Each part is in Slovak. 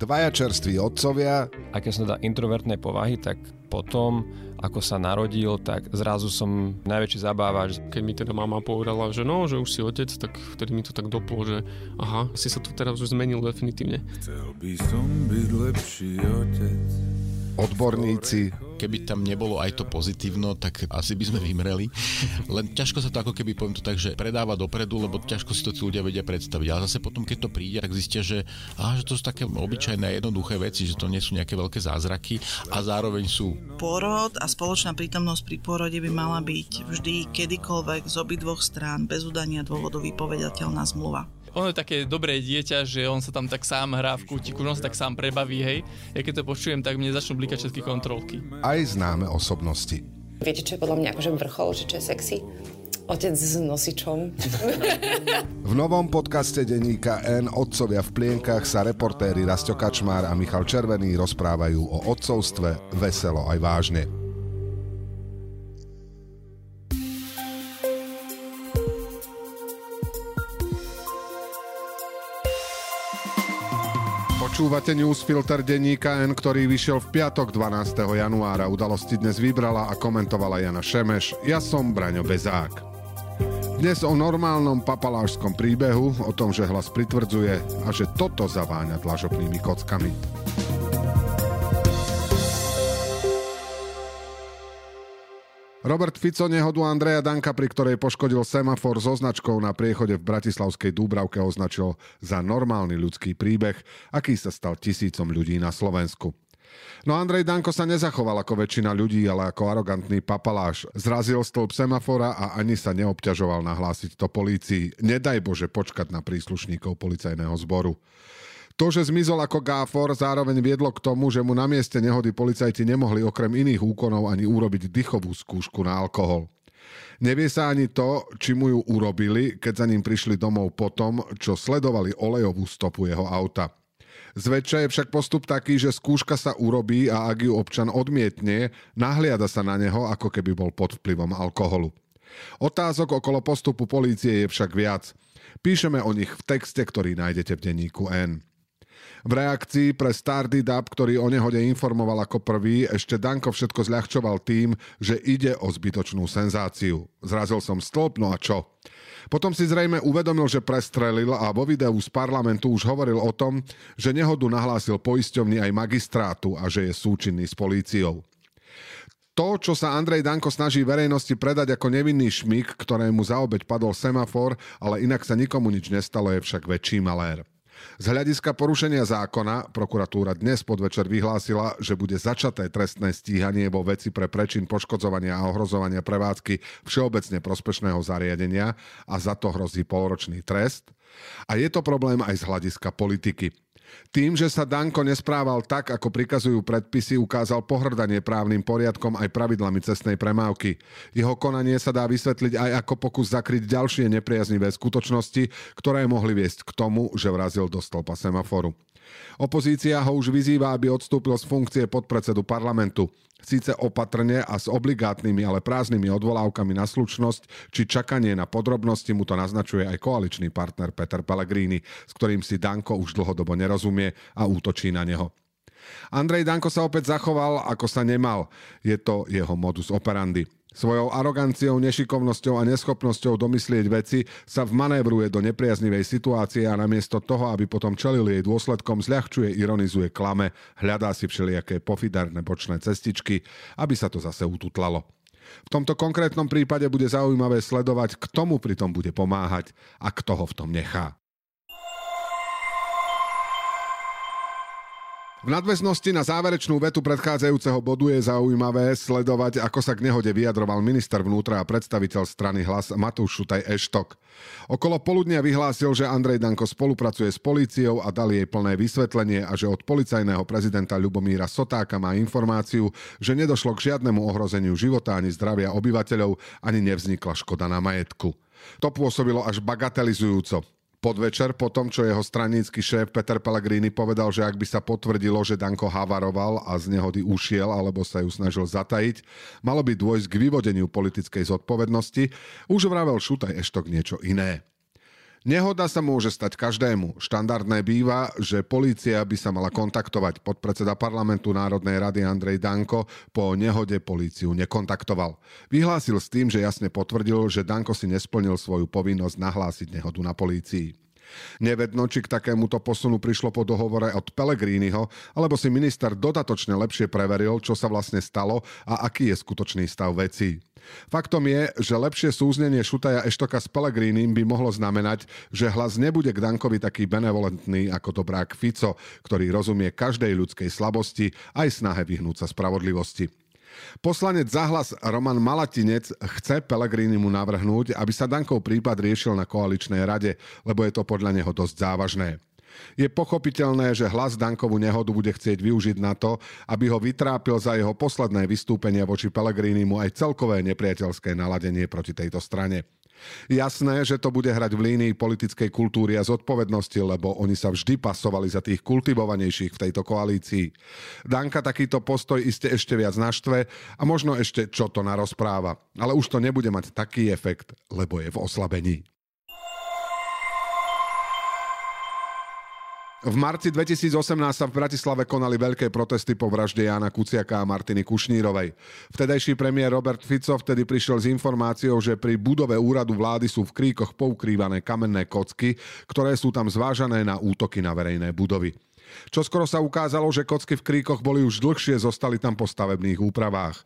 Dvaja čerství otcovia. A keď som teda introvertnej povahy, tak potom, ako sa narodil, tak zrazu som najväčší zabávač. Keď mi teda mama povedala, že no, že už si otec, tak vtedy mi to tak doplo, že aha, si sa tu teraz už zmenil definitívne. Chcel by som byť lepší otec. Odborníci, keby tam nebolo aj to pozitívno, tak asi by sme vymreli. Len ťažko sa to ako keby, poviem to tak, že predáva dopredu, lebo ťažko si to tí ľudia vedia predstaviť. Ale zase potom, keď to príde, tak zistia, že, á, že to sú také obyčajné jednoduché veci, že to nie sú nejaké veľké zázraky a zároveň sú. Porod a spoločná prítomnosť pri porode by mala byť vždy kedykoľvek z obidvoch strán bez udania dôvodu vypovedateľná zmluva on je také dobré dieťa, že on sa tam tak sám hrá v kútiku, on sa tak sám prebaví, hej. Ja keď to počujem, tak mne začnú blikať všetky kontrolky. Aj známe osobnosti. Viete, čo je podľa mňa akože vrchol, že čo je sexy? Otec s nosičom. v novom podcaste denníka N Otcovia v plienkach sa reportéri Rasto Kačmár a Michal Červený rozprávajú o otcovstve veselo aj vážne. Počúvate newsfilter denníka N, ktorý vyšiel v piatok 12. januára. Udalosti dnes vybrala a komentovala Jana Šemeš. Ja som Braňo Bezák. Dnes o normálnom papalášskom príbehu, o tom, že hlas pritvrdzuje a že toto zaváňa dlažobnými kockami. Robert Fico nehodu Andreja Danka, pri ktorej poškodil semafor so značkou na priechode v Bratislavskej Dúbravke označil za normálny ľudský príbeh, aký sa stal tisícom ľudí na Slovensku. No Andrej Danko sa nezachoval ako väčšina ľudí, ale ako arogantný papaláš. Zrazil stĺp semafora a ani sa neobťažoval nahlásiť to polícii. Nedaj Bože počkať na príslušníkov policajného zboru. To, že zmizol ako gáfor, zároveň viedlo k tomu, že mu na mieste nehody policajti nemohli okrem iných úkonov ani urobiť dychovú skúšku na alkohol. Nevie sa ani to, či mu ju urobili, keď za ním prišli domov potom, čo sledovali olejovú stopu jeho auta. Zväčša je však postup taký, že skúška sa urobí a ak ju občan odmietne, nahliada sa na neho, ako keby bol pod vplyvom alkoholu. Otázok okolo postupu polície je však viac. Píšeme o nich v texte, ktorý nájdete v denníku N. V reakcii pre Stardy Dub, ktorý o nehode informoval ako prvý, ešte Danko všetko zľahčoval tým, že ide o zbytočnú senzáciu. Zrazil som stĺp, no a čo? Potom si zrejme uvedomil, že prestrelil a vo videu z parlamentu už hovoril o tom, že nehodu nahlásil poisťovni aj magistrátu a že je súčinný s políciou. To, čo sa Andrej Danko snaží verejnosti predať ako nevinný šmik, ktorému za obeď padol semafor, ale inak sa nikomu nič nestalo, je však väčší malér. Z hľadiska porušenia zákona prokuratúra dnes podvečer vyhlásila, že bude začaté trestné stíhanie vo veci pre prečin poškodzovania a ohrozovania prevádzky všeobecne prospešného zariadenia a za to hrozí polročný trest. A je to problém aj z hľadiska politiky. Tým, že sa Danko nesprával tak, ako prikazujú predpisy, ukázal pohrdanie právnym poriadkom aj pravidlami cestnej premávky. Jeho konanie sa dá vysvetliť aj ako pokus zakryť ďalšie nepriaznivé skutočnosti, ktoré mohli viesť k tomu, že vrazil do stĺpa semaforu. Opozícia ho už vyzýva, aby odstúpil z funkcie podpredsedu parlamentu. Síce opatrne a s obligátnymi, ale prázdnymi odvolávkami na slučnosť či čakanie na podrobnosti mu to naznačuje aj koaličný partner Peter Pellegrini, s ktorým si Danko už dlhodobo nerozumie a útočí na neho. Andrej Danko sa opäť zachoval, ako sa nemal. Je to jeho modus operandi. Svojou aroganciou, nešikovnosťou a neschopnosťou domyslieť veci sa vmanévruje do nepriaznivej situácie a namiesto toho, aby potom čelil jej dôsledkom, zľahčuje, ironizuje, klame, hľadá si všelijaké pofidarné bočné cestičky, aby sa to zase ututlalo. V tomto konkrétnom prípade bude zaujímavé sledovať, kto mu pritom bude pomáhať a kto ho v tom nechá. V nadväznosti na záverečnú vetu predchádzajúceho bodu je zaujímavé sledovať, ako sa k nehode vyjadroval minister vnútra a predstaviteľ strany hlas Matúš Šutaj Eštok. Okolo poludnia vyhlásil, že Andrej Danko spolupracuje s políciou a dal jej plné vysvetlenie a že od policajného prezidenta Ľubomíra Sotáka má informáciu, že nedošlo k žiadnemu ohrozeniu života ani zdravia obyvateľov, ani nevznikla škoda na majetku. To pôsobilo až bagatelizujúco podvečer po tom, čo jeho stranícky šéf Peter Pellegrini povedal, že ak by sa potvrdilo, že Danko havaroval a z nehody ušiel alebo sa ju snažil zatajiť, malo by dôjsť k vyvodeniu politickej zodpovednosti, už vravel Šutaj Eštok niečo iné. Nehoda sa môže stať každému. Štandardné býva, že polícia by sa mala kontaktovať. Podpredseda parlamentu Národnej rady Andrej Danko po nehode políciu nekontaktoval. Vyhlásil s tým, že jasne potvrdil, že Danko si nesplnil svoju povinnosť nahlásiť nehodu na polícii. Nevedno, či k takémuto posunu prišlo po dohovore od Pellegriniho, alebo si minister dodatočne lepšie preveril, čo sa vlastne stalo a aký je skutočný stav vecí. Faktom je, že lepšie súznenie Šutaja Eštoka s Pelegrínim by mohlo znamenať, že hlas nebude k Dankovi taký benevolentný ako to brák Fico, ktorý rozumie každej ľudskej slabosti aj snahe vyhnúť sa spravodlivosti. Poslanec zahlas Roman Malatinec chce Pelegrini mu navrhnúť, aby sa Dankov prípad riešil na koaličnej rade, lebo je to podľa neho dosť závažné. Je pochopiteľné, že hlas Dankovú nehodu bude chcieť využiť na to, aby ho vytrápil za jeho posledné vystúpenie voči Pelegrínimu aj celkové nepriateľské naladenie proti tejto strane. Jasné, že to bude hrať v línii politickej kultúry a zodpovednosti, lebo oni sa vždy pasovali za tých kultivovanejších v tejto koalícii. Danka takýto postoj iste ešte viac naštve a možno ešte čo to narozpráva. Ale už to nebude mať taký efekt, lebo je v oslabení. V marci 2018 sa v Bratislave konali veľké protesty po vražde Jana Kuciaka a Martiny Kušnírovej. Vtedajší premiér Robert Fico vtedy prišiel s informáciou, že pri budove úradu vlády sú v kríkoch poukrývané kamenné kocky, ktoré sú tam zvážané na útoky na verejné budovy. Čo skoro sa ukázalo, že kocky v kríkoch boli už dlhšie, zostali tam po stavebných úpravách.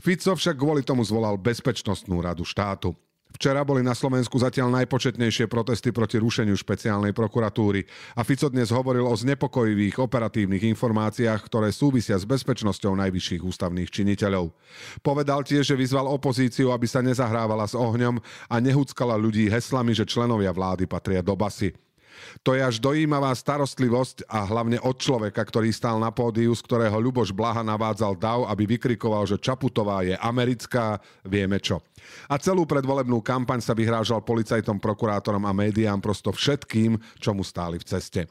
Fico však kvôli tomu zvolal Bezpečnostnú radu štátu. Včera boli na Slovensku zatiaľ najpočetnejšie protesty proti rušeniu špeciálnej prokuratúry a Fico dnes hovoril o znepokojivých operatívnych informáciách, ktoré súvisia s bezpečnosťou najvyšších ústavných činiteľov. Povedal tiež, že vyzval opozíciu, aby sa nezahrávala s ohňom a nehuckala ľudí heslami, že členovia vlády patria do basy. To je až dojímavá starostlivosť a hlavne od človeka, ktorý stál na pódiu, z ktorého Ľuboš Blaha navádzal dav, aby vykrikoval, že Čaputová je americká, vieme čo. A celú predvolebnú kampaň sa vyhrážal policajtom, prokurátorom a médiám prosto všetkým, čo mu stáli v ceste.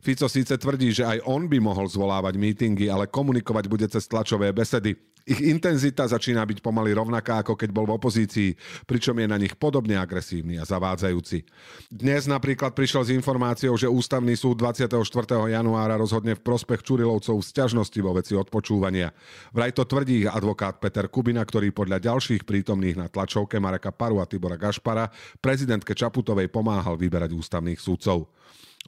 Fico síce tvrdí, že aj on by mohol zvolávať mítingy, ale komunikovať bude cez tlačové besedy. Ich intenzita začína byť pomaly rovnaká, ako keď bol v opozícii, pričom je na nich podobne agresívny a zavádzajúci. Dnes napríklad prišiel s informáciou, že Ústavný súd 24. januára rozhodne v prospech Čurilovcov sťažnosti vo veci odpočúvania. Vraj to tvrdí advokát Peter Kubina, ktorý podľa ďalších prítomných na tlačovke Mareka Paru a Tibora Gašpara prezidentke Čaputovej pomáhal vyberať ústavných súdcov.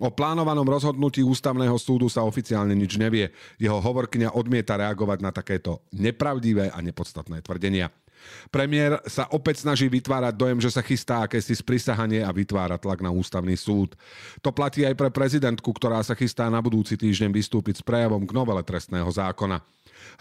O plánovanom rozhodnutí ústavného súdu sa oficiálne nič nevie. Jeho hovorkyňa odmieta reagovať na takéto nepravdivé a nepodstatné tvrdenia. Premiér sa opäť snaží vytvárať dojem, že sa chystá akési sprisahanie a vytvára tlak na ústavný súd. To platí aj pre prezidentku, ktorá sa chystá na budúci týždeň vystúpiť s prejavom k novele trestného zákona.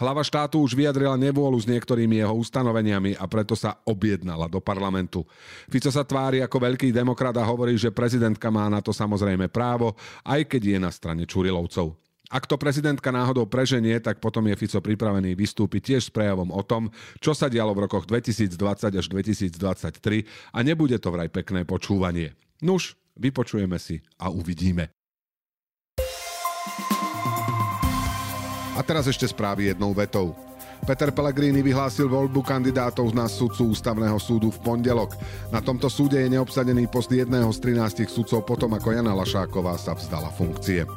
Hlava štátu už vyjadrila nevôľu s niektorými jeho ustanoveniami a preto sa objednala do parlamentu. Fico sa tvári ako veľký demokrat a hovorí, že prezidentka má na to samozrejme právo, aj keď je na strane Čurilovcov. Ak to prezidentka náhodou preženie, tak potom je Fico pripravený vystúpiť tiež s prejavom o tom, čo sa dialo v rokoch 2020 až 2023 a nebude to vraj pekné počúvanie. Nuž, vypočujeme si a uvidíme. A teraz ešte správy jednou vetou. Peter Pellegrini vyhlásil voľbu kandidátov na sudcu ústavného súdu v pondelok. Na tomto súde je neobsadený post jedného z 13 sudcov potom, ako Jana Lašáková sa vzdala funkcie.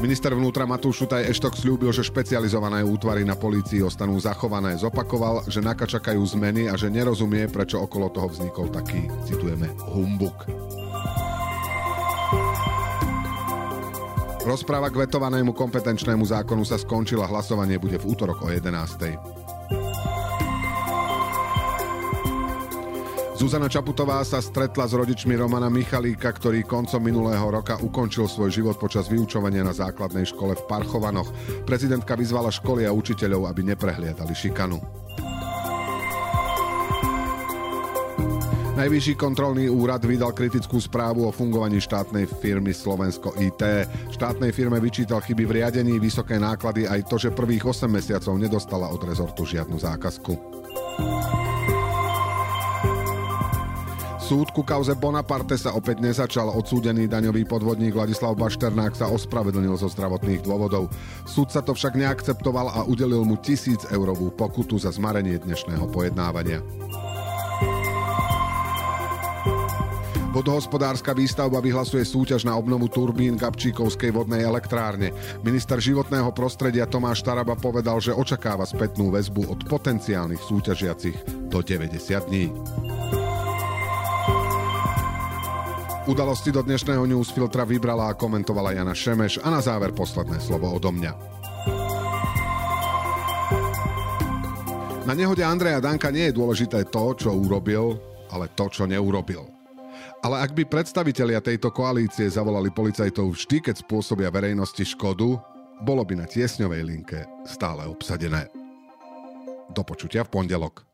Minister vnútra Matúš Šutaj Eštok slúbil, že špecializované útvary na polícii ostanú zachované. Zopakoval, že naka čakajú zmeny a že nerozumie, prečo okolo toho vznikol taký, citujeme, humbuk. Rozpráva k vetovanému kompetenčnému zákonu sa skončila, hlasovanie bude v útorok o 11. Zuzana Čaputová sa stretla s rodičmi Romana Michalíka, ktorý koncom minulého roka ukončil svoj život počas vyučovania na základnej škole v Parchovanoch. Prezidentka vyzvala školy a učiteľov, aby neprehliadali šikanu. Najvyšší kontrolný úrad vydal kritickú správu o fungovaní štátnej firmy Slovensko IT. Štátnej firme vyčítal chyby v riadení, vysoké náklady aj to, že prvých 8 mesiacov nedostala od rezortu žiadnu zákazku. Súd ku kauze Bonaparte sa opäť nezačal. Odsúdený daňový podvodník Vladislav Bašternák sa ospravedlnil zo zdravotných dôvodov. Súd sa to však neakceptoval a udelil mu tisíc eurovú pokutu za zmarenie dnešného pojednávania. Vodohospodárska výstavba vyhlasuje súťaž na obnovu turbín Gabčíkovskej vodnej elektrárne. Minister životného prostredia Tomáš Taraba povedal, že očakáva spätnú väzbu od potenciálnych súťažiacich do 90 dní. Udalosti do dnešného newsfiltra vybrala a komentovala Jana Šemeš a na záver posledné slovo odo mňa. Na nehode Andreja Danka nie je dôležité to, čo urobil, ale to, čo neurobil. Ale ak by predstavitelia tejto koalície zavolali policajtov vždy, keď spôsobia verejnosti škodu, bolo by na tiesňovej linke stále obsadené. Do počutia v pondelok.